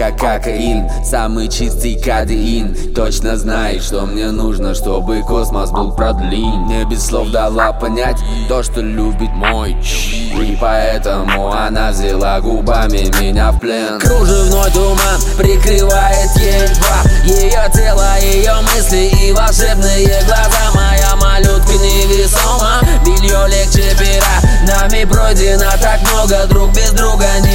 как кокаин, самый чистый кадеин. Точно знает, что мне нужно, чтобы космос был продлин Мне без слов дала понять то, что любит мой И поэтому она взяла губами меня в плен. Кружевной туман прикрывает едва Ее тело, ее мысли и волшебные глаза. Моя малютка невесома, белье легче пера. Нами пройдено так много, друг без друга никуда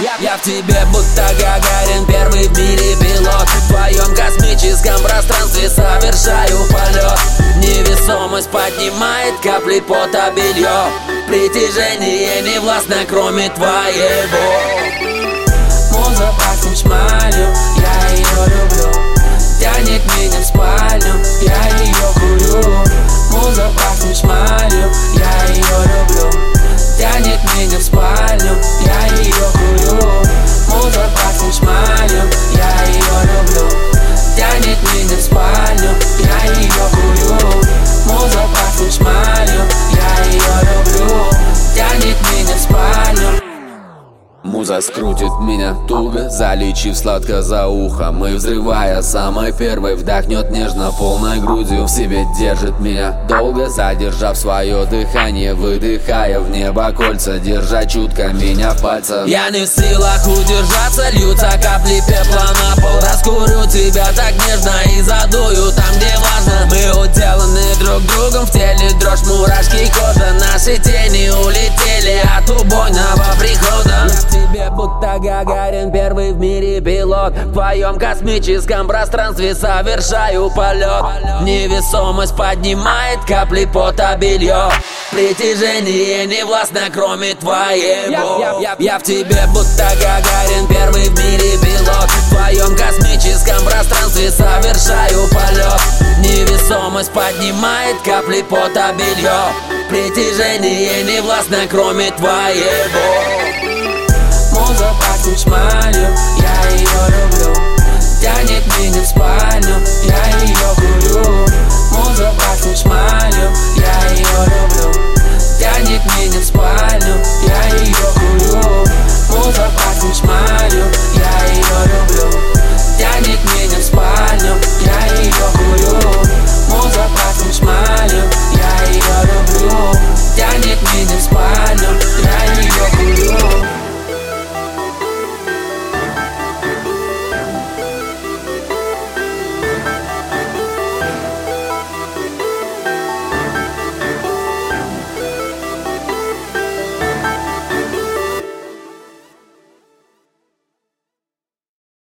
Я, в тебе будто Гагарин, первый в мире пилот В твоем космическом пространстве совершаю полет Невесомость поднимает капли пота белье Притяжение не властно, кроме твоего. Муза Муза скрутит меня туго, залечив сладко за ухом И взрывая самой первой вдохнет нежно полной грудью В себе держит меня долго, задержав свое дыхание Выдыхая в небо кольца, держа чутко меня в пальцах. Я не в силах удержаться, льются капли пепла на пол Раскурю тебя так нежно и задую там, где важно Мы уделаны друг другом, в теле дрожь, мурашки, кожа Наши тени улетели будто Гагарин, первый в мире пилот. В твоем космическом пространстве совершаю полет Невесомость поднимает капли пота белье Притяжение не властно, кроме твоего. Я, я, я в тебе будто Гагарин, первый в мире пилот. В твоем космическом пространстве совершаю полет Невесомость поднимает капли пота белье Притяжение не властно, кроме твоего up, I can smile you. Yeah, you're the blue.